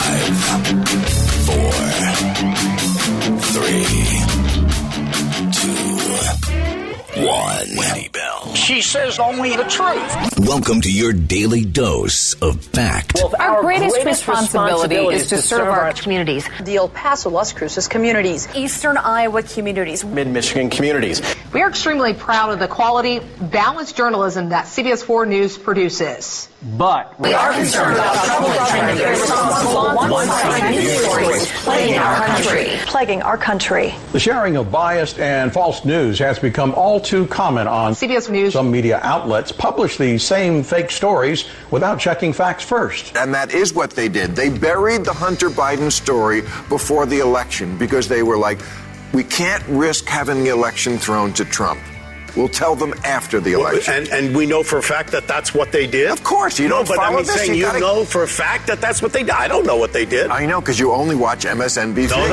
Five, four, three, two, one. Wendy Bell. She says only the truth. Welcome to your daily dose of fact. Our, greatest, responsibility, is to serve our communities, the El Paso, Las Cruces communities, Eastern Iowa communities. Mid Michigan communities. We are extremely proud of the quality, balanced journalism that CBS 4 News produces. But We are concerned about the trouble and irresponsible one-sided news stories plaguing our country. Plaguing our country. The sharing of biased and false news has become all too common on CBS News. Some media outlets publish these same fake stories without checking facts first. And that is what they did. They buried the Hunter Biden story before the election because they were like, we can't risk having the election thrown to Trump. We'll tell them after the election. And, and we know for a fact that that's what they did. Of course, you no, don't but follow I'm this, saying you you, gotta- know for a fact that that's what they did. I don't know what they did. I know because you only watch MSNBC. No,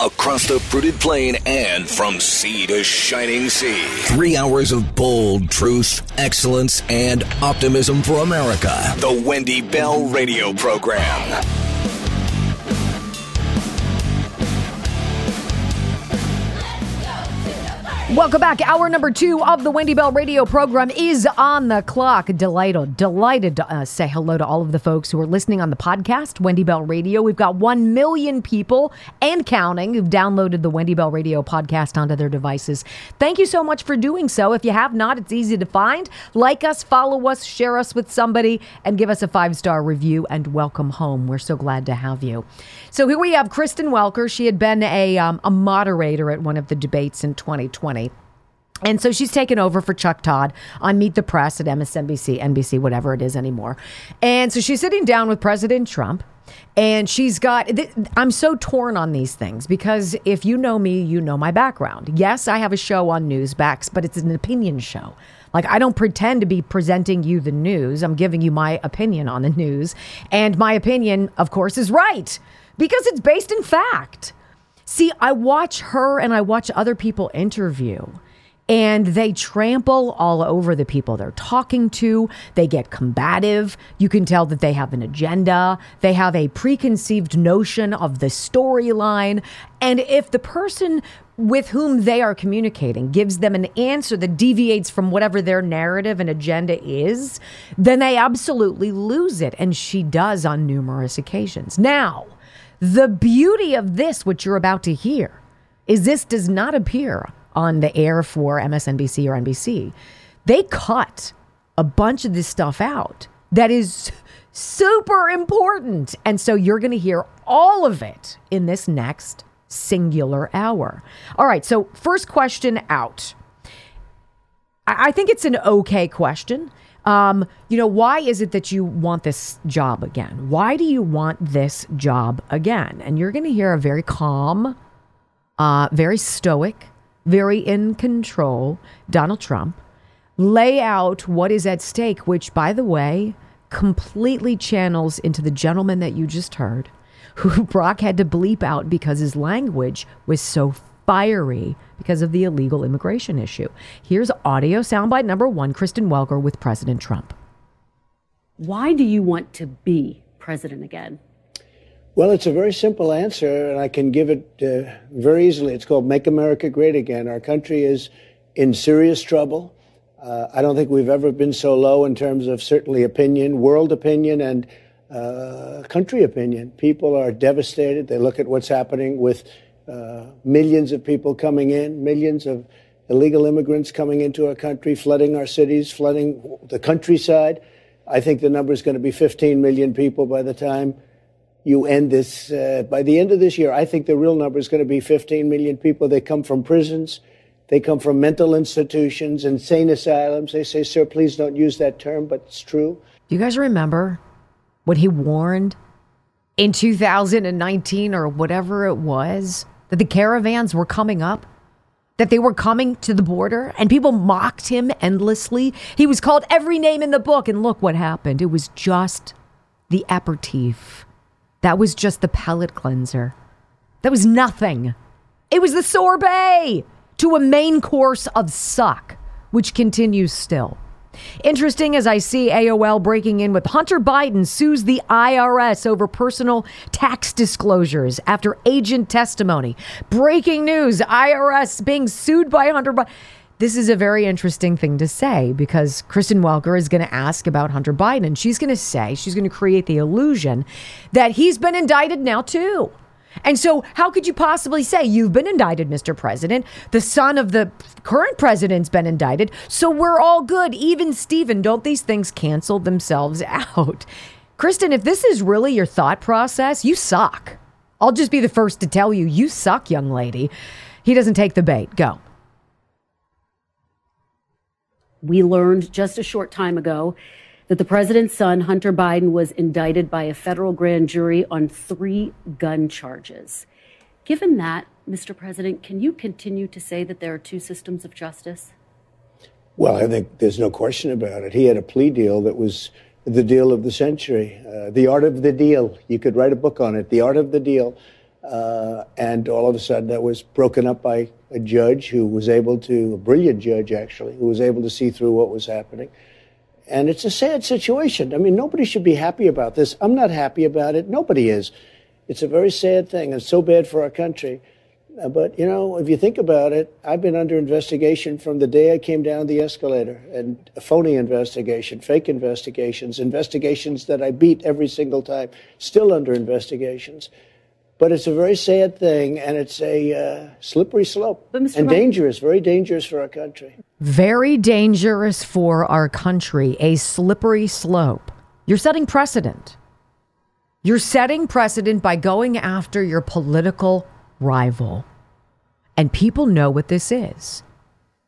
across the fruited plain and from sea to shining sea. Three hours of bold truth, excellence, and optimism for America. The Wendy Bell Radio Program. Welcome back. Hour number two of the Wendy Bell radio program is on the clock. Delighted, delighted to uh, say hello to all of the folks who are listening on the podcast, Wendy Bell Radio. We've got 1 million people and counting who've downloaded the Wendy Bell Radio podcast onto their devices. Thank you so much for doing so. If you have not, it's easy to find. Like us, follow us, share us with somebody, and give us a five star review and welcome home. We're so glad to have you. So here we have Kristen Welker. She had been a, um, a moderator at one of the debates in 2020. And so she's taken over for Chuck Todd on Meet the Press at MSNBC, NBC, whatever it is anymore. And so she's sitting down with President Trump. And she's got, th- I'm so torn on these things because if you know me, you know my background. Yes, I have a show on Newsmax, but it's an opinion show. Like, I don't pretend to be presenting you the news. I'm giving you my opinion on the news. And my opinion, of course, is right because it's based in fact. See, I watch her and I watch other people interview and they trample all over the people they're talking to. They get combative. You can tell that they have an agenda. They have a preconceived notion of the storyline. And if the person with whom they are communicating gives them an answer that deviates from whatever their narrative and agenda is, then they absolutely lose it. And she does on numerous occasions. Now, the beauty of this, what you're about to hear, is this does not appear on the air for MSNBC or NBC. They cut a bunch of this stuff out that is super important. And so you're going to hear all of it in this next singular hour. All right. So, first question out. I I think it's an okay question. Um, you know, why is it that you want this job again? Why do you want this job again? And you're going to hear a very calm, uh, very stoic, very in control Donald Trump lay out what is at stake, which, by the way, completely channels into the gentleman that you just heard, who Brock had to bleep out because his language was so fiery because of the illegal immigration issue. Here's audio soundbite number one Kristen Welker with President Trump. Why do you want to be president again? Well, it's a very simple answer, and I can give it uh, very easily. It's called Make America Great Again. Our country is in serious trouble. Uh, I don't think we've ever been so low in terms of certainly opinion, world opinion, and uh, country opinion. People are devastated. They look at what's happening with uh, millions of people coming in, millions of illegal immigrants coming into our country, flooding our cities, flooding the countryside. I think the number is going to be 15 million people by the time you end this. Uh, by the end of this year, I think the real number is going to be 15 million people. They come from prisons. They come from mental institutions, insane asylums. They say, sir, please don't use that term, but it's true. You guys remember what he warned in 2019 or whatever it was that the caravans were coming up? That they were coming to the border and people mocked him endlessly. He was called every name in the book, and look what happened. It was just the aperitif. That was just the palate cleanser. That was nothing. It was the sorbet to a main course of suck, which continues still. Interesting as I see AOL breaking in with Hunter Biden sues the IRS over personal tax disclosures after agent testimony. Breaking news IRS being sued by Hunter Biden. This is a very interesting thing to say because Kristen Welker is going to ask about Hunter Biden she's going to say, she's going to create the illusion that he's been indicted now too. And so, how could you possibly say you've been indicted, Mr. President? The son of the current president's been indicted, so we're all good. Even Stephen, don't these things cancel themselves out? Kristen, if this is really your thought process, you suck. I'll just be the first to tell you, you suck, young lady. He doesn't take the bait. Go. We learned just a short time ago that the president's son, Hunter Biden, was indicted by a federal grand jury on three gun charges. Given that, Mr. President, can you continue to say that there are two systems of justice? Well, I think there's no question about it. He had a plea deal that was the deal of the century, uh, the art of the deal. You could write a book on it, the art of the deal. Uh, and all of a sudden, that was broken up by a judge who was able to, a brilliant judge actually, who was able to see through what was happening. And it's a sad situation. I mean, nobody should be happy about this. I'm not happy about it. Nobody is. It's a very sad thing. It's so bad for our country. Uh, but, you know, if you think about it, I've been under investigation from the day I came down the escalator and a phony investigation, fake investigations, investigations that I beat every single time, still under investigations. But it's a very sad thing, and it's a uh, slippery slope and Ryan- dangerous, very dangerous for our country. Very dangerous for our country, a slippery slope. You're setting precedent. You're setting precedent by going after your political rival. And people know what this is.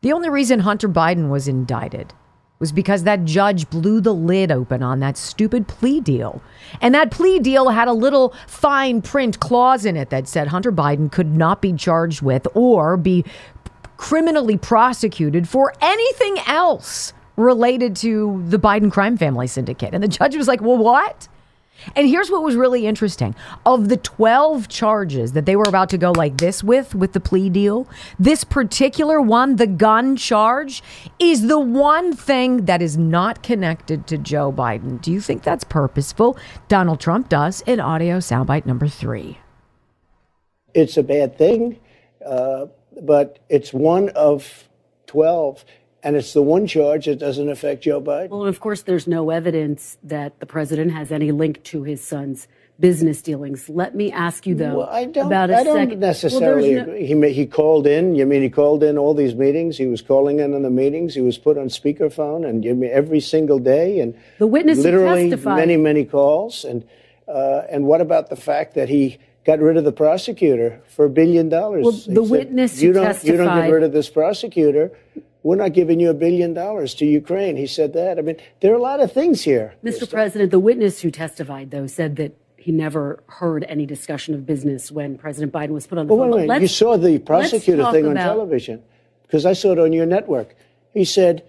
The only reason Hunter Biden was indicted was because that judge blew the lid open on that stupid plea deal. And that plea deal had a little fine print clause in it that said Hunter Biden could not be charged with or be criminally prosecuted for anything else related to the Biden crime family syndicate. And the judge was like, well, what? And here's what was really interesting. Of the 12 charges that they were about to go like this with, with the plea deal, this particular one, the gun charge, is the one thing that is not connected to Joe Biden. Do you think that's purposeful? Donald Trump does in audio soundbite number three. It's a bad thing, uh, but it's one of 12. And it's the one charge that doesn't affect Joe Biden. Well, of course, there's no evidence that the president has any link to his son's business dealings. Let me ask you, though, Well, I don't, about a I don't second. necessarily Well, no- He, he called in. You mean he called in all these meetings? He was calling in on the meetings. He was put on speakerphone and you mean every single day. And The witness literally testified- many, many calls. And uh, and what about the fact that he got rid of the prosecutor for a billion dollars? Well, He the said, witness you don't you don't get rid of this prosecutor. We're not giving you a billion dollars to Ukraine. He said that. I mean, there are a lot of things here. Mr. President, the witness who testified, though, said that he never heard any discussion of business when President Biden was put on the Well, phone. wait, wait. You saw the prosecutor thing on about- television because I saw it on your network. He said,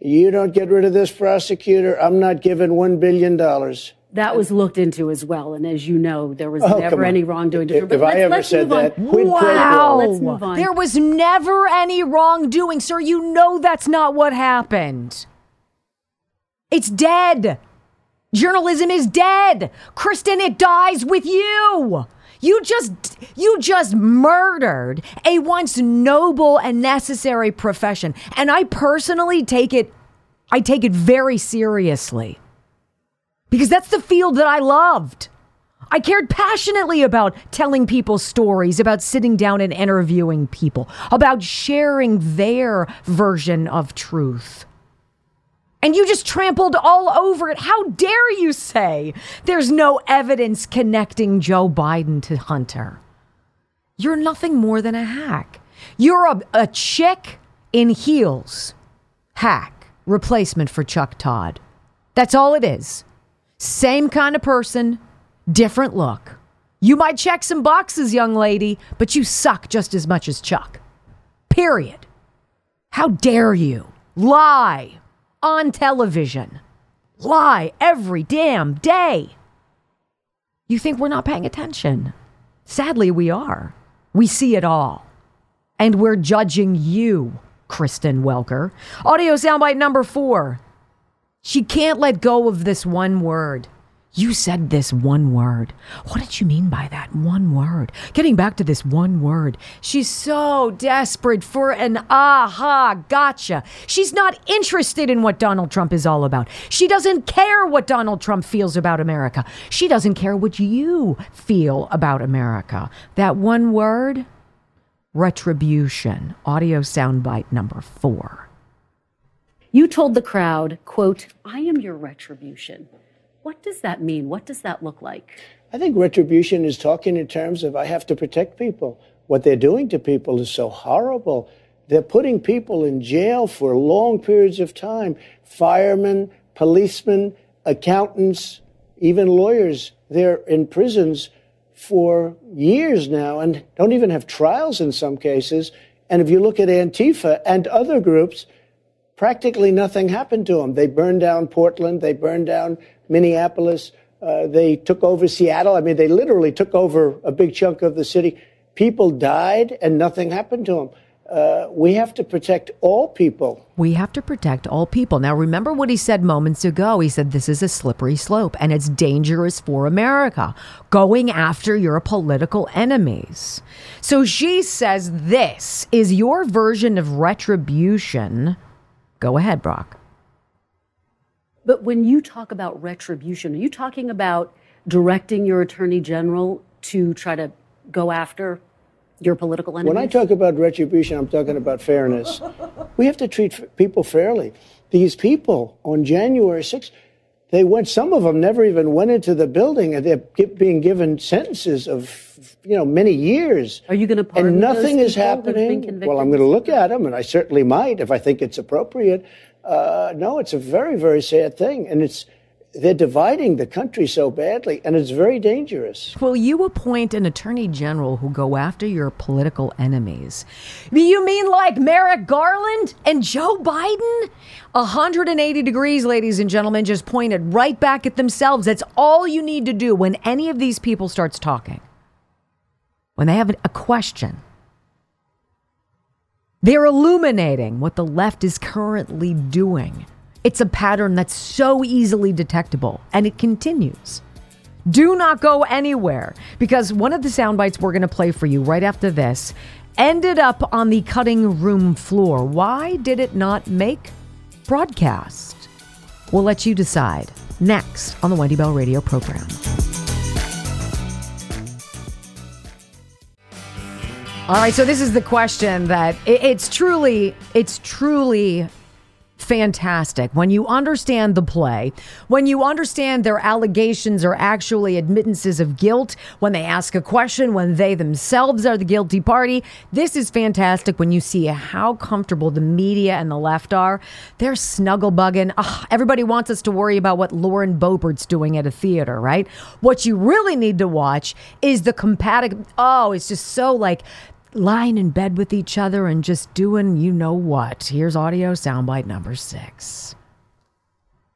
"You don't get rid of this prosecutor. I'm not giving one billion dollars." That was looked into as well, and as you know, there was Oh, never any wrongdoing. If- But if I let's- ever said move on. that, quid pro quo. Wow. Let's move on. There was never any wrongdoing, sir. You know that's not what happened. It's dead. Journalism is dead. Kristen, it dies with you. You just you just murdered a once noble and necessary profession. And I personally take it I take it very seriously. Because that's the field that I loved. I cared passionately about telling people stories, about sitting down and interviewing people, about sharing their version of truth. And you just trampled all over it. How dare you say there's no evidence connecting Joe Biden to Hunter? You're nothing more than a hack. You're a, a chick in heels. Hack. Replacement for Chuck Todd. That's all it is. Same kind of person, different look. You might check some boxes, young lady, but you suck just as much as Chuck. Period. How dare you lie on television? Lie every damn day. You think we're not paying attention? Sadly, we are. We see it all. And we're judging you, Kristen Welker. Audio soundbite number four. She can't let go of this one word. You said this one word. What did you mean by that one word? Getting back to this one word. She's so desperate for an aha gotcha. She's not interested in what Donald Trump is all about. She doesn't care what Donald Trump feels about America. She doesn't care what you feel about America. That one word retribution. Audio soundbite number four. You told the crowd, quote, I am your retribution. What does that mean? What does that look like? I think retribution is talking in terms of I have to protect people. What they're doing to people is so horrible. They're putting people in jail for long periods of time. Firemen, policemen, accountants, even lawyers. They're in prisons for years now and don't even have trials in some cases. And if you look at Antifa and other groups, practically nothing happened to them. They burned down Portland, they burned down Minneapolis. Uh, they took over Seattle. I mean, they literally took over a big chunk of the city. People died and nothing happened to them. Uh, we have to protect all people. We have to protect all people. Now, remember what he said moments ago. He said this is a slippery slope and it's dangerous for America, going after your political enemies. So she says this is your version of retribution. Go ahead, Brock. But when you talk about retribution, are you talking about directing your attorney general to try to go after your political enemies? When I talk about retribution, I'm talking about fairness. we have to treat people fairly. These people on January 6th, they went, some of them never even went into the building and they're being given sentences of, you know, many years. Are you going to pardon And nothing is people who've been happening. Well, I'm going to look at them and I certainly might if I think it's appropriate. Uh, no, it's a very, very sad thing. And it's, they're dividing the country so badly and it's very dangerous. Will you appoint an attorney general who go after your political enemies? You mean like Merrick Garland and Joe Biden? 180 degrees, ladies and gentlemen, just pointed right back at themselves. That's all you need to do when any of these people starts talking. When they have a question. They're illuminating what the left is currently doing. It's a pattern that's so easily detectable, and it continues. Do not go anywhere because one of the sound bites we're going to play for you right after this ended up on the cutting room floor. Why did it not make broadcast? We'll let you decide next on the Wendy Bell Radio program. All right, so this is the question that it, it's truly, it's truly fantastic when you understand the play, when you understand their allegations are actually admittances of guilt, when they ask a question, when they themselves are the guilty party. This is fantastic when you see how comfortable the media and the left are. They're snuggle bugging. Ugh, everybody wants us to worry about what Lauren Boebert's doing at a theater, right? What you really need to watch is the compatible. Oh, it's just so like lying in bed with each other and just doing you know what. Here's audio soundbite number six.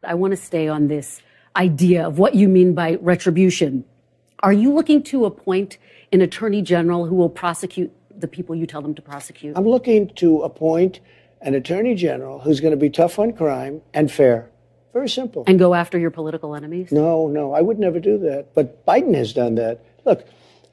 I want to stay on this idea of what you mean by retribution. Are you looking to appoint an attorney general who will prosecute the people you tell them to prosecute? I'm looking to appoint an attorney general who's going to be tough on crime and fair. Very simple. And go after your political enemies? No, no, I would never do that. But Biden has done that. Look,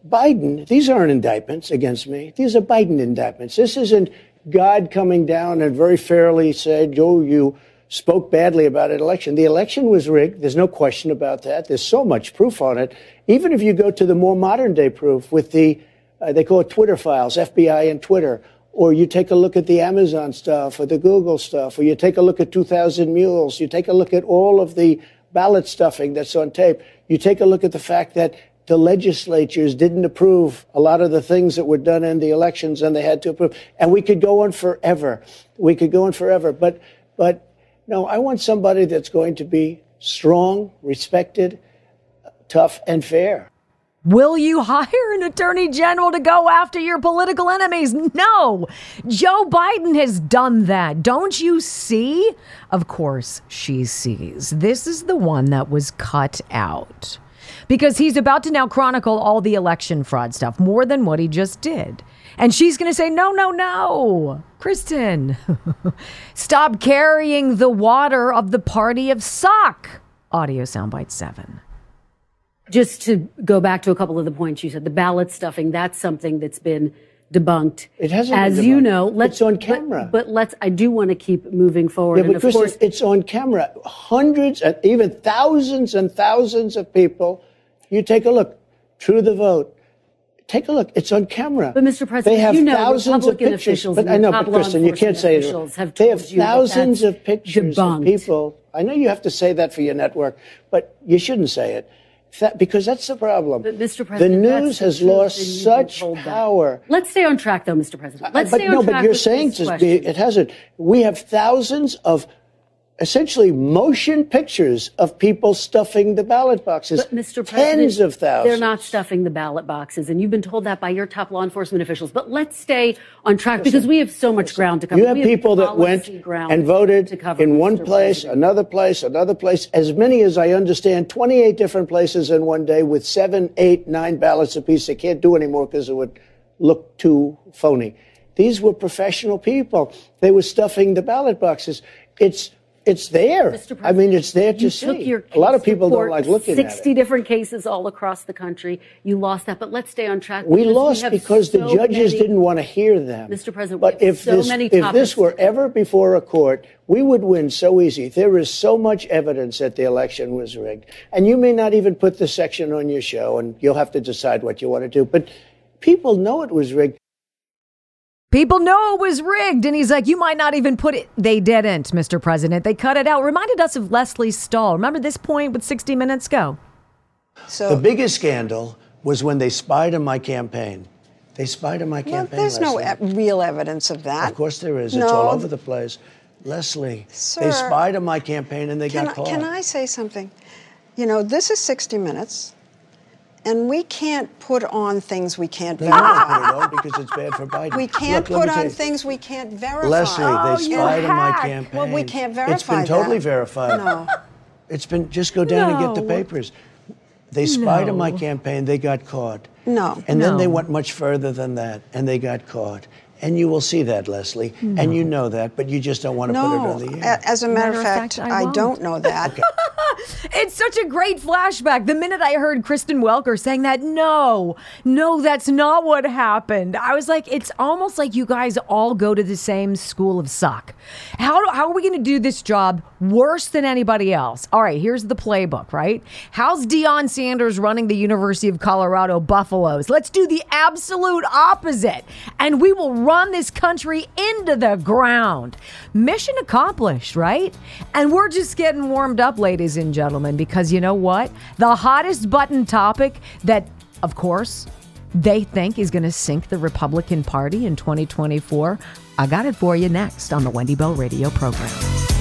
Biden, these aren't indictments against me. These are Biden indictments. This isn't God coming down and very fairly said, Joe, you spoke badly about an election. The election was rigged. There's no question about that. There's so much proof on it. Even if you go to the more modern day proof with the, uh, they call it Twitter files, FBI and Twitter, or you take a look at the Amazon stuff or the Google stuff, or you take a look at 2000 Mules, you take a look at all of the ballot stuffing that's on tape. You take a look at the fact that the legislatures didn't approve a lot of the things that were done in the elections and they had to approve. And we could go on forever. We could go on forever. But, but no, I want somebody that's going to be strong, respected, tough, and fair. Will you hire an attorney general to go after your political enemies? No. Joe Biden has done that. Don't you see? Of course, she sees. This is the one that was cut out. Because he's about to now chronicle all the election fraud stuff more than what he just did. And she's going to say, no, no, no, Kristen, stop carrying the water of the party of sock. Audio soundbite seven. Just to go back to a couple of the points you said, the ballot stuffing, that's something that's been debunked. It hasn't As been you know, let's It's on camera. But, let's, I do want to keep moving forward. Yeah, and but of Kristen, course, it's on camera. Hundreds and even thousands and thousands of people. You take a look. True the vote. Take a look. It's on camera. But, Mr. President, they have you know thousands of Republican pictures. officials But I know, but Kristen, you can't say officials have they have told you that thousands of pictures debunked. of people. I know you have to say that for your network, but you shouldn't say it. That, because that's the problem. But, Mr. the President, that's news has truth, lost and you've been such that. power. let's stay on track, though, Mr. President. Uh, let's but stay on no, track but you're saying to it hasn't. We have thousands of essentially motion pictures of people stuffing the ballot boxes. But, Mr. President, tens of thousands. They're not stuffing the ballot boxes, and you've been told that by your top law enforcement officials. But let's stay on track because we have so much ground to cover. You have We people that went and voted cover, in one Mr. place, President. another place, another place. As many as I understand, 28 different places in one day with seven, eight, nine ballots apiece. They can't do anymore because it would look too phony. These were professional people. They were stuffing the ballot boxes. It's it's there. I mean, it's there to see. a lot of people don't like looking at it. 60 different cases all across the country. You lost that, but let's stay on track. We lost have because the judges many- didn't want to hear them. Mr. President, but we if so this if this were ever before a court, we would win so easy. There is so much evidence that the election was rigged, and you may not even put the section on your show, and you'll have to decide what you want to do. But people know it was rigged. People know it was rigged. And he's like, you might not even put it. They didn't, Mr. President. They cut it out. Reminded us of Lesley Stahl. Remember this point with 60 Minutes? Go. So, the biggest scandal was when they spied on my campaign. They spied on my Well, campaign. there's no e- real evidence of that. Of course there is. No. It's all over the place. Lesley, Sir, they spied on my campaign and they Can, got I- caught. can I say something? You know, this is 60 Minutes, and we can't put on things we can't They don't verify. put it on because it's bad for Biden. We can't Look, put on things we can't verify. Lesley, Oh, they spied on my campaign. Well, we can't verify It's been totally that. verified. No. It's been just go down and get the papers. They spied on my campaign. They got caught. No. And then they went much further than that, and they got caught. And you will see that, Lesley, mm. and you know that, but you just don't want to put it on the air. a- as a matter, of fact, I I, don't know that. It's such a great flashback. The minute I heard Kristen Welker saying that, no, no, that's not what happened. I was like, it's almost like you guys all go to the same school of suck. How, do, how are we going to do this job worse than anybody else? All right, here's the playbook, right? How's Deion Sanders running the University of Colorado Buffaloes? Let's do the absolute opposite, and we will run this country into the ground. Mission accomplished, right? And we're just getting warmed up, ladies and gentlemen, because you know what? The hottest button topic that, of course, they think is going to sink the Republican Party in 2024. I got it for you next on the Wendy Bell Radio program.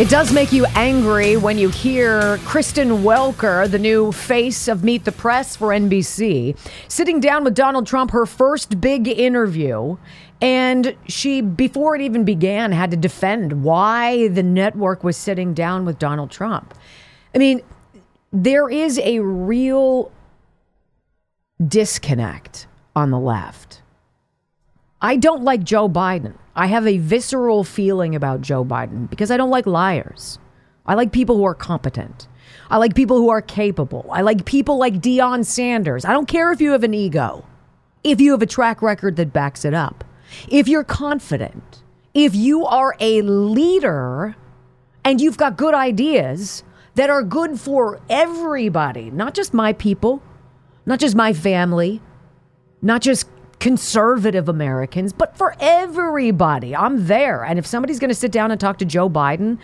It does make you angry when you hear Kristen Welker, the new face of Meet the Press for NBC, sitting down with Donald Trump, her first big interview. And she, before it even began, had to defend why the network was sitting down with Donald Trump. I mean, there is a real disconnect on the left. I don't like Joe Biden. I have a visceral feeling about Joe Biden because I don't like liars. I like people who are competent. I like people who are capable. I like people like Deion Sanders. I don't care if you have an ego, if you have a track record that backs it up, if you're confident, if you are a leader and you've got good ideas that are good for everybody, not just my people, not just my family, not just conservative Americans, but for everybody. I'm there. And if somebody's going to sit down and talk to Joe Biden,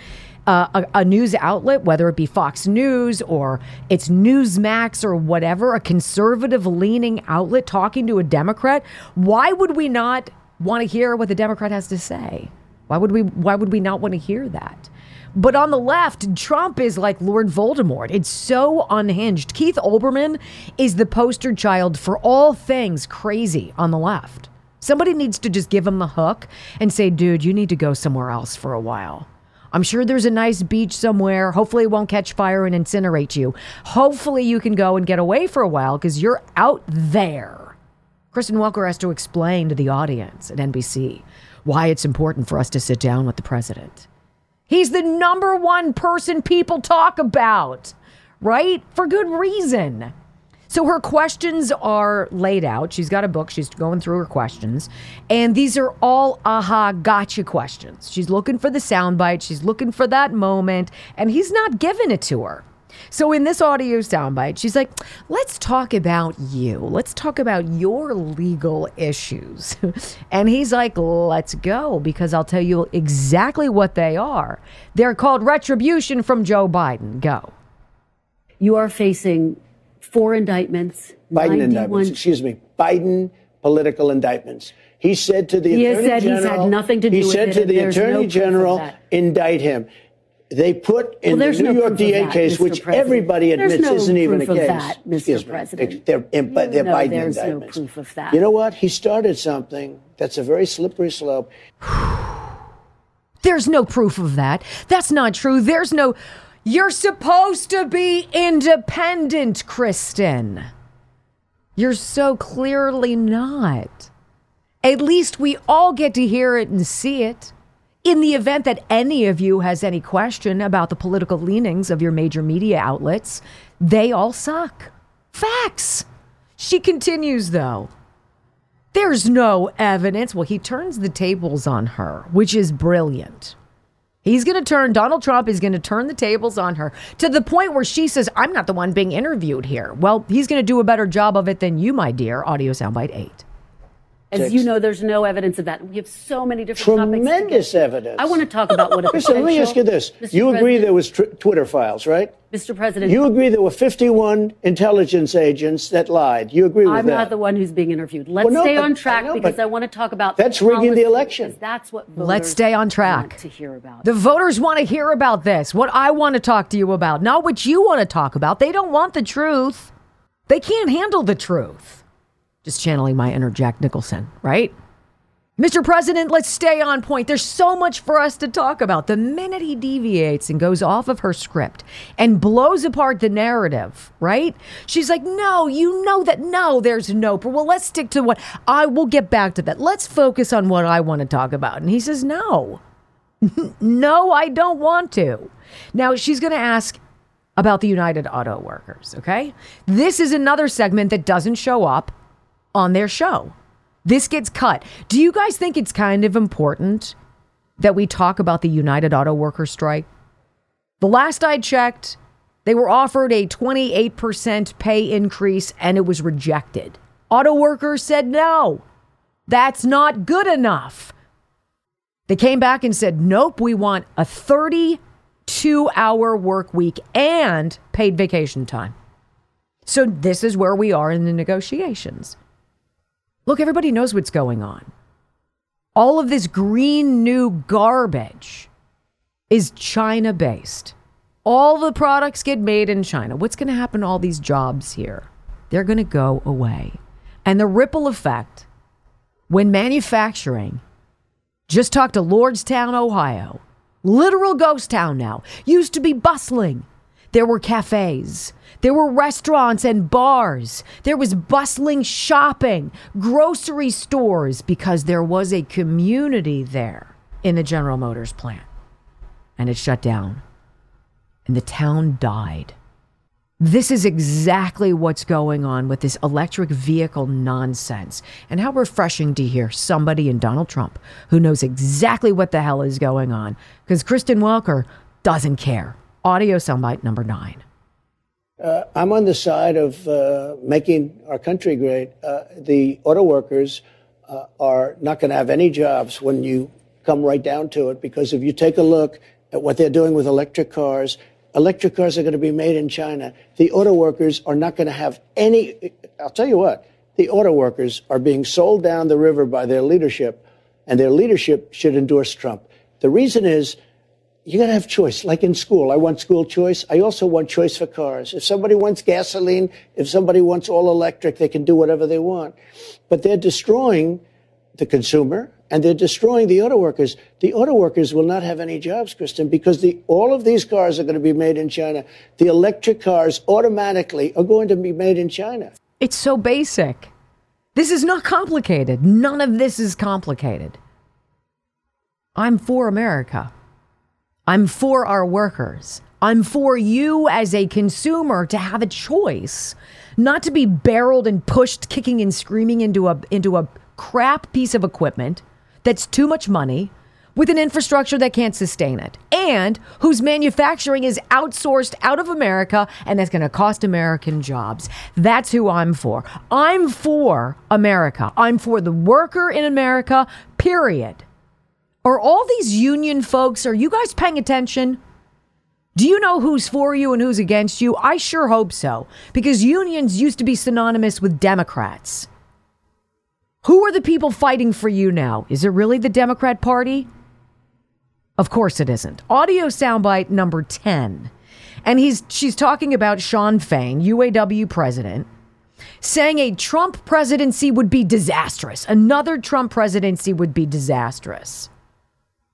uh, a, a news outlet, whether it be Fox News or it's Newsmax or whatever, a conservative leaning outlet talking to a Democrat, why would we not want to hear what the Democrat has to say? Why would we why would we not want to hear that? But on the left, Trump is like Lord Voldemort. It's so unhinged. Keith Olbermann is the poster child for all things crazy on the left. Somebody needs to just give him the hook and say, dude, you need to go somewhere else for a while. I'm sure there's a nice beach somewhere. Hopefully, it won't catch fire and incinerate you. Hopefully, you can go and get away for a while because you're out there. Kristen Welker has to explain to the audience at NBC why it's important for us to sit down with the president. He's the number one person people talk about, right? For good reason. So her questions are laid out. She's got a book. She's going through her questions. And these are all aha gotcha questions. She's looking for the soundbite. She's looking for that moment. And he's not giving it to her. So in this audio soundbite, she's like, let's talk about you. Let's talk about your legal issues. and he's like, let's go, because I'll tell you exactly what they are. They're called retribution from Joe Biden. Go. You are facing four indictments. Biden 91 indictments, excuse me, Biden political indictments. He said to the He has attorney said he's had nothing to he do with said it, to the there's no attorney general, that. indict him. They put in Well, the New no York DA that, case, Mr. which President. everybody admits no isn't even a case. that, Mr. President. They're, in, but they're Biden there's no proof of that. You know what? He started something that's a very slippery slope. There's no proof of that. That's not true. There's no. You're supposed to be independent, Kristen. You're so clearly not. At least we all get to hear it and see it. In the event that any of you has any question about the political leanings of your major media outlets, they all suck. Facts. She continues, though. There's no evidence. Well, he turns the tables on her, which is brilliant. He's going to turn, Donald Trump is going to turn the tables on her to the point where she says, I'm not the one being interviewed here. Well, he's going to do a better job of it than you, my dear. Audio soundbite eight. As you know, there's no evidence of that. We have so many different topics. Tremendous evidence. I want to talk about what a Listen, let me ask you this. Mr. You agree President- there was tr- Twitter files, right? Mr. President, You agree there were 51 intelligence agents that lied. You agree with I'm that? not the one who's being interviewed. Let's Well, no, stay but- on track I know, because I want to talk about that's rigging the election. That's what voters Let's stay on track. want to hear about. The voters want to hear about this. What I want to talk to you about, not what you want to talk about. They don't want the truth. They can't handle the truth. Just channeling my inner Jack Nicholson, right? Mr. President, let's stay on point. There's so much for us to talk about. The minute he deviates and goes off of her script and blows apart the narrative, right? She's like, no, you know that. No, there's no. Well, let's stick to what I will get back to that. Let's focus on what I want to talk about. And he says, no. no, I don't want to. Now, she's going to ask about the United Auto Workers, okay? This is another segment that doesn't show up on their show. This gets cut. Do you guys think it's kind of important that we talk about the United Auto Workers strike? The last I checked, they were offered a 28% pay increase and it was rejected. Auto workers said no, that's not good enough. They came back and said, nope, we want a 32 hour work week and paid vacation time. So this is where we are in the negotiations. Look, everybody knows what's going on. All of this green new garbage is China based. All the products get made in China. What's going to happen to all these jobs here? They're going to go away. And the ripple effect when manufacturing, just talk to Lordstown, Ohio, literal ghost town now, used to be bustling. There were cafes, there were restaurants and bars, there was bustling shopping, grocery stores, because there was a community there in the General Motors plant. And it shut down, and the town died. This is exactly what's going on with this electric vehicle nonsense. And how refreshing to hear somebody in Donald Trump who knows exactly what the hell is going on. Because Kristen Welker doesn't care. Audio soundbite number nine. Uh, I'm on the side of uh, making our country great. Uh, the auto workers uh, are not going to have any jobs when you come right down to it, because if you take a look at what they're doing with electric cars, electric cars are going to be made in China. The auto workers are not going to have any. I'll tell you what, the auto workers are being sold down the river by their leadership, and their leadership should endorse Trump. The reason is you got to have choice. Like in school, I want school choice. I also want choice for cars. If somebody wants gasoline, if somebody wants all electric, they can do whatever they want. But they're destroying the consumer and they're destroying the auto workers. The auto workers will not have any jobs, Kristen, because the, all of these cars are going to be made in China. The electric cars automatically are going to be made in China. It's so basic. This is not complicated. None of this is complicated. I'm for America. I'm for our workers. I'm for you as a consumer to have a choice, not to be barreled and pushed kicking and screaming into a into a crap piece of equipment that's too much money with an infrastructure that can't sustain it and whose manufacturing is outsourced out of America and that's going to cost American jobs. That's who I'm for. I'm for America. I'm for the worker in America, period. Are all these union folks, are you guys paying attention? Do you know who's for you and who's against you? I sure hope so, because unions used to be synonymous with Democrats. Who are the people fighting for you now? Is it really the Democrat Party? Of course it isn't. Audio soundbite number 10. And he's she's talking about Shawn Fain, UAW president, saying a Trump presidency would be disastrous. Another Trump presidency would be disastrous.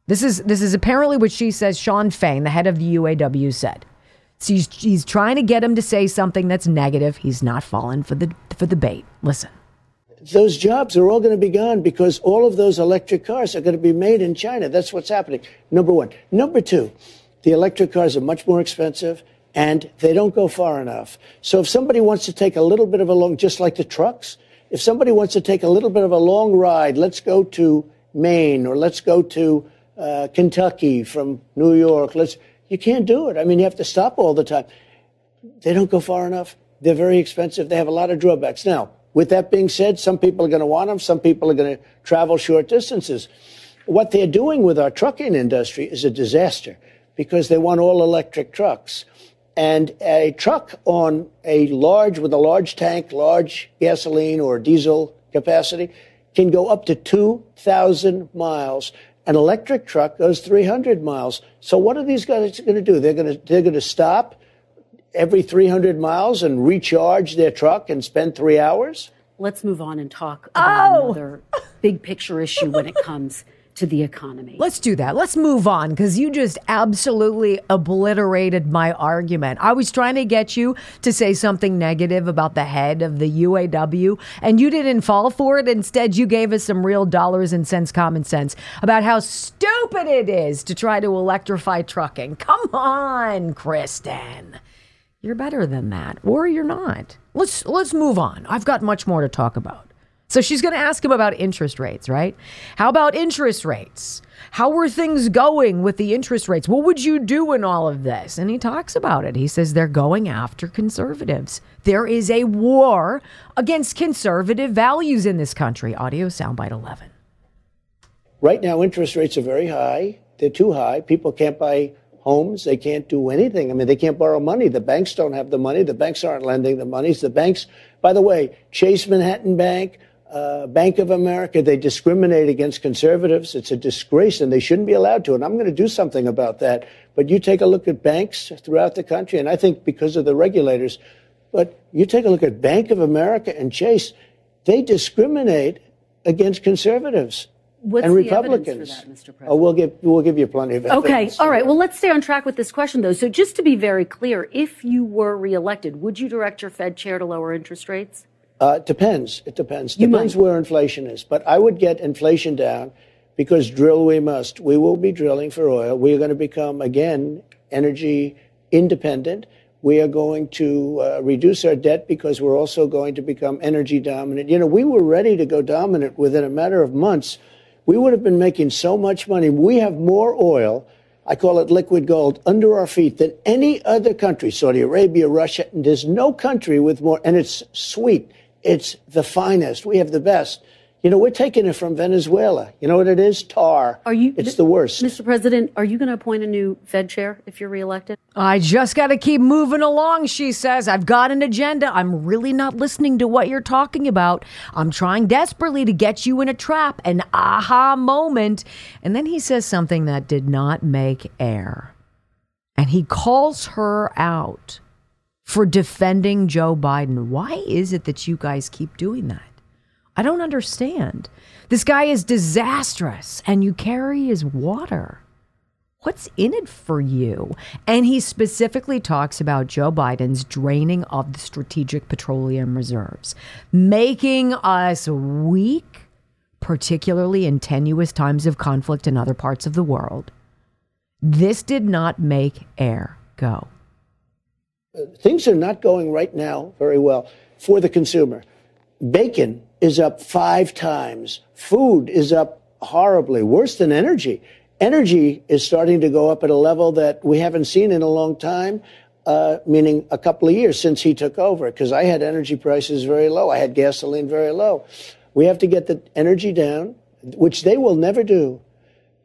This is this is apparently what she says Shawn Fain, the head of the UAW, said. So he's, he's trying to get him to say something that's negative. He's not falling for the for the bait. Listen. Those jobs are all going to be gone because all of those electric cars are going to be made in China. That's what's happening. Number one. Number two, the electric cars are much more expensive and they don't go far enough. So if somebody wants to take a little bit of a long, just like the trucks, if somebody wants to take a little bit of a long ride, let's go to Maine or let's go to uh, Kentucky from New York. Let's, you can't do it. I mean, you have to stop all the time. They don't go far enough. They're very expensive. They have a lot of drawbacks. Now, with that being said, some people are going to want them. Some people are going to travel short distances. What they're doing with our trucking industry is a disaster because they want all electric trucks. And a truck on a large, with a large tank, large gasoline or diesel capacity can go up to 2,000 miles. An electric truck goes 300 miles. So what are these guys going to do? They're going to, they're going to stop every 300 miles and recharge their truck and spend three hours? Let's move on and talk about oh. another big picture issue when it comes to the economy. Let's do that. Let's move on because you just absolutely obliterated my argument. I was trying to get you to say something negative about the head of the UAW, and you didn't fall for it. Instead, you gave us some real dollars and cents common sense about how stupid it is to try to electrify trucking. Come on, Kristen. You're better than that, or you're not. Let's let's move on. I've got much more to talk about. So she's going to ask him about interest rates, right? How about interest rates? How were things going with the interest rates? What would you do in all of this? And he talks about it. He says they're going after conservatives. There is a war against conservative values in this country. Audio soundbite 11. Right now, interest rates are very high. They're too high. People can't buy homes. They can't do anything. I mean, they can't borrow money. The banks don't have the money. The banks aren't lending the monies. The banks, by the way, Chase Manhattan Bank, uh, Bank of America, they discriminate against conservatives. It's a disgrace, and they shouldn't be allowed to. And I'm going to do something about that. But you take a look at banks throughout the country, and I think because of the regulators, but you take a look at Bank of America and Chase, they discriminate against conservatives. What's and the Republicans. that, Mr. Oh, we'll give we'll give you plenty of evidence. Okay, all right. Well, let's stay on track with this question, though. So, just to be very clear, if you were reelected, would you direct your Fed chair to lower interest rates? Uh, it depends. It depends. You depends might. where inflation is. But I would get inflation down because drill we must. We will be drilling for oil. We are going to become again energy independent. We are going to uh, reduce our debt because we're also going to become energy dominant. You know, we were ready to go dominant within a matter of months we would have been making so much money. We have more oil, I call it liquid gold, under our feet than any other country, Saudi Arabia, Russia. And there's no country with more, and it's sweet. It's the finest. We have the best. You know, we're taking it from Venezuela. You know what it is? Tar. Are you? It's the worst. Mr. President, are you going to appoint a new Fed chair if you're reelected? I just got to keep moving along, she says. I've got an agenda. I'm really not listening to what you're talking about. I'm trying desperately to get you in a trap, an aha moment. And then he says something that did not make air. And he calls her out for defending Joe Biden. Why is it that you guys keep doing that? I don't understand. This guy is disastrous, and you carry his water. What's in it for you? And he specifically talks about Joe Biden's draining of the strategic petroleum reserves, making us weak, particularly in tenuous times of conflict in other parts of the world. This did not make air go. Things are not going right now very well for the consumer. Bacon is up five times. Food is up horribly, worse than energy. Energy is starting to go up at a level that we haven't seen in a long time, uh, meaning a couple of years since he took over, because I had energy prices very low. I had gasoline very low. We have to get the energy down, which they will never do.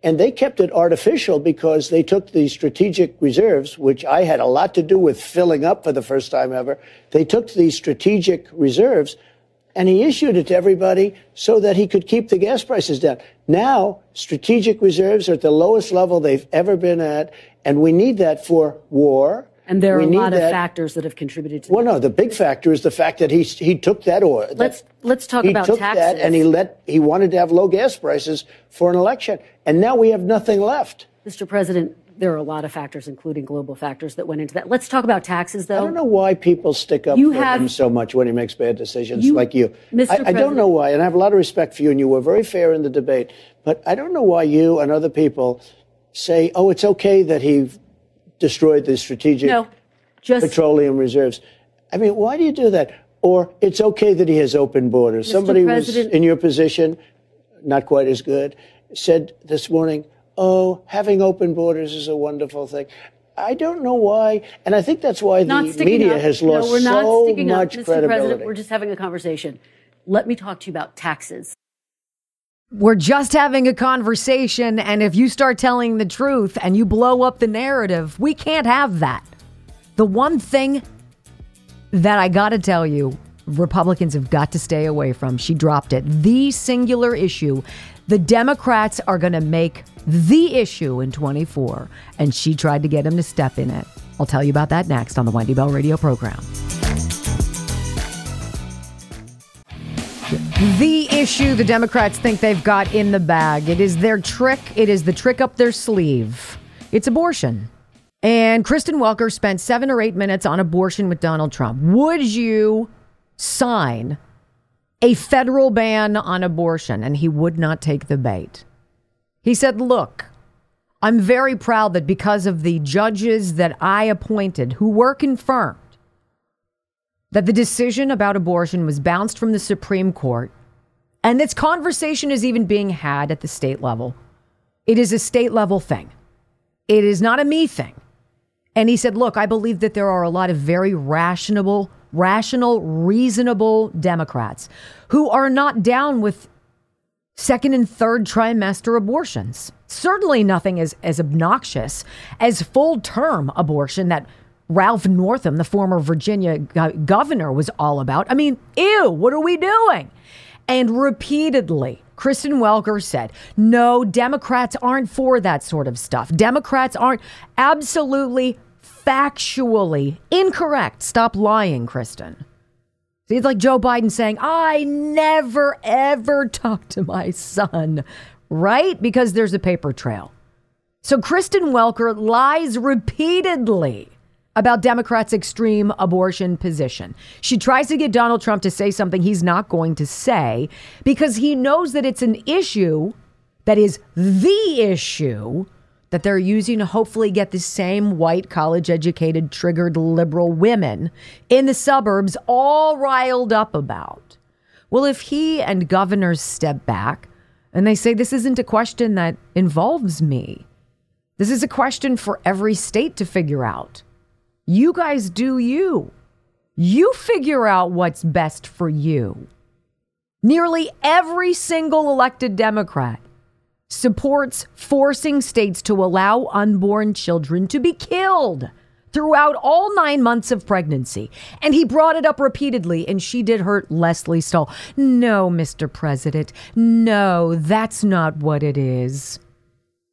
And they kept it artificial because they took the strategic reserves, which I had a lot to do with filling up for the first time ever. They took these strategic reserves and he issued it to everybody so that he could keep the gas prices down. Now, strategic reserves are at the lowest level they've ever been at, and we need that for war. And there are We a lot of that- factors that have contributed to Well, no, the big factor is the fact that he he took that oil. Let's- let's talk he about took that and he let he wanted to have low gas prices for an election, and now we have nothing left. Mr. President, there are a lot of factors, including global factors, that went into that. Let's talk about taxes, though. I don't know why people stick up You for have- him so much when he makes bad decisions You- like you. Mr. I, I don't know why, and I have a lot of respect for you, and you were very fair in the debate. But I don't know why you and other people say, "Oh, it's okay that he destroyed the strategic No, just petroleum reserves." I mean, why do you do that? Or it's okay that he has open borders. Mr. Somebody President- was in your position, not quite as good, said this morning, "Oh, having open borders is a wonderful thing." I don't know why, and I think that's why the media up. has lost no, we're not so sticking much up. Mr. credibility. President, we're just having a conversation. Let me talk to you about taxes. We're just having a conversation, and if you start telling the truth and you blow up the narrative, we can't have that. The one thing that I got to tell you, Republicans have got to stay away from, she dropped it. The singular issue. The Democrats are going to make the issue in 24, and she tried to get him to step in it. I'll tell you about that next on the Wendy Bell Radio program. The issue the Democrats think they've got in the bag. It is their trick. It is the trick up their sleeve. It's abortion. And Kristen Welker spent seven or eight minutes on abortion with Donald Trump. Would you sign a federal ban on abortion? And he would not take the bait. He said, Look, I'm very proud that because of the judges that I appointed who were confirmed, that the decision about abortion was bounced from the Supreme Court, and this conversation is even being had at the state level. It is a state level thing, it is not a me thing. And he said, Look, I believe that there are a lot of very rational, rational, reasonable Democrats who are not down with second and third trimester abortions. Certainly nothing as, as obnoxious as full term abortion that Ralph Northam, the former Virginia governor, was all about. I mean, ew, what are we doing? And repeatedly, Kristen Welker said, no, Democrats aren't for that sort of stuff. Democrats aren't absolutely factually incorrect. Stop lying, Kristen. It's like Joe Biden saying, I never, ever talked to my son, right? Because there's a paper trail. So Kristen Welker lies repeatedly about Democrats' extreme abortion position. She tries to get Donald Trump to say something he's not going to say because he knows that it's an issue that is the issue that they're using to hopefully get the same white college educated triggered liberal women in the suburbs all riled up about. Well, if he and governors step back and they say this isn't a question that involves me, this is a question for every state to figure out. You guys do you. You figure out what's best for you. Nearly every single elected Democrat supports forcing states to allow unborn children to be killed throughout all nine months of pregnancy. And he brought it up repeatedly, and she did hurt Lesley Stahl. No, Mr. President, no, that's not what it is.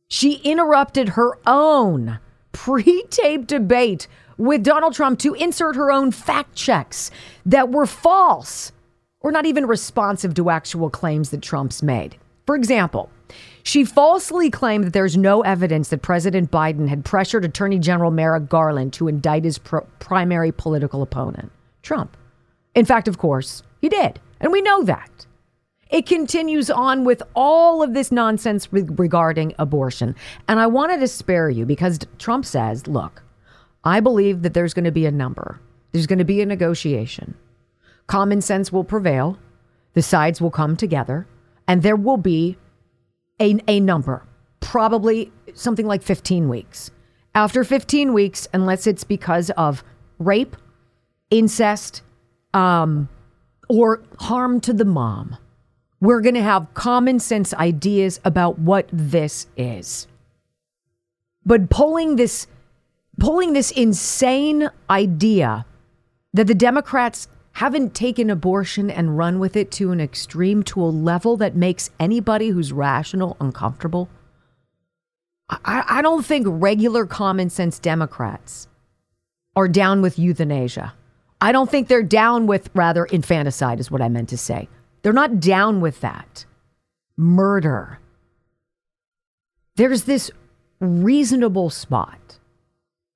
She interrupted her own pre taped debate with Donald Trump to insert her own fact checks that were false or not even responsive to actual claims that Trump's made. For example, she falsely claimed that there's no evidence that President Biden had pressured Attorney General Merrick Garland to indict his pr- primary political opponent, Trump. In fact, of course, he did. And we know that. It continues on with all of this nonsense re- regarding abortion. And I wanted to spare you because Trump says, look, I believe that there's going to be a number, there's going to be a negotiation. Common sense will prevail, the sides will come together, and there will be a, a number, probably something like 15 weeks. After 15 weeks, unless it's because of rape, incest, um, or harm to the mom, we're going to have common sense ideas about what this is. But pulling this pulling this insane idea that the Democrats haven't taken abortion and run with it to an extreme, to a level that makes anybody who's rational uncomfortable. I, I don't think regular common sense Democrats are down with euthanasia. I don't think they're down with, rather, infanticide, is what I meant to say. They're not down with that. Murder. There's this reasonable spot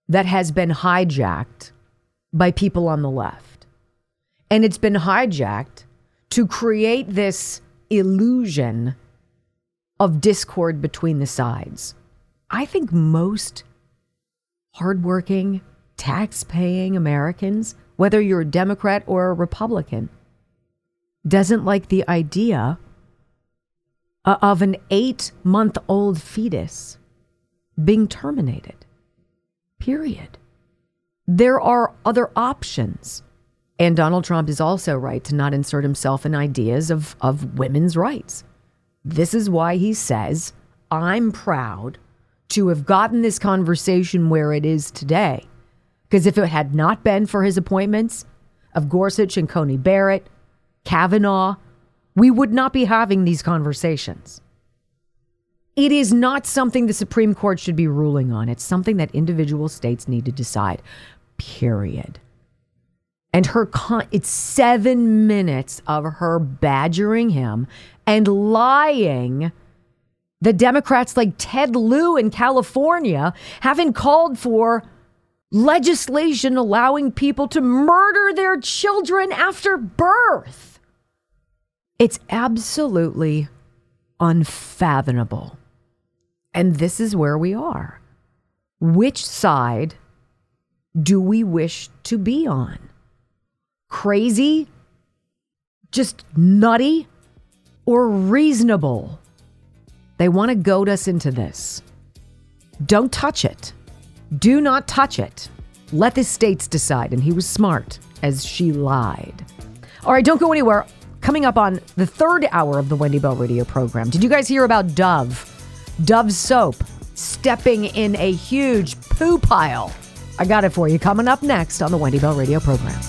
that has been hijacked by people on the left. And it's been hijacked to create this illusion of discord between the sides. I think most hardworking, tax paying Americans, whether you're a Democrat or a Republican, doesn't like the idea of an eight month old fetus being terminated. Period. There are other options. And Donald Trump is also right to not insert himself in ideas of, of women's rights. This is why he says, I'm proud to have gotten this conversation where it is today. Because if it had not been for his appointments of Gorsuch and Coney Barrett, Kavanaugh, we would not be having these conversations. It is not something the Supreme Court should be ruling on. It's something that individual states need to decide, period. And her, con- it's seven minutes of her badgering him and lying. The Democrats, like Ted Lieu in California, haven't called for legislation allowing people to murder their children after birth. It's absolutely unfathomable. And this is where we are. Which side do we wish to be on? Crazy? Just nutty? Or reasonable? They want to goad us into this. Don't touch it. Do not touch it. Let the states decide. And he was smart as she lied. All right, don't go anywhere. Coming up on the third hour of the Wendy Bell radio program, did you guys hear about Dove? Dove soap stepping in a huge poo pile. I got it for you coming up next on the Wendy Bell radio program.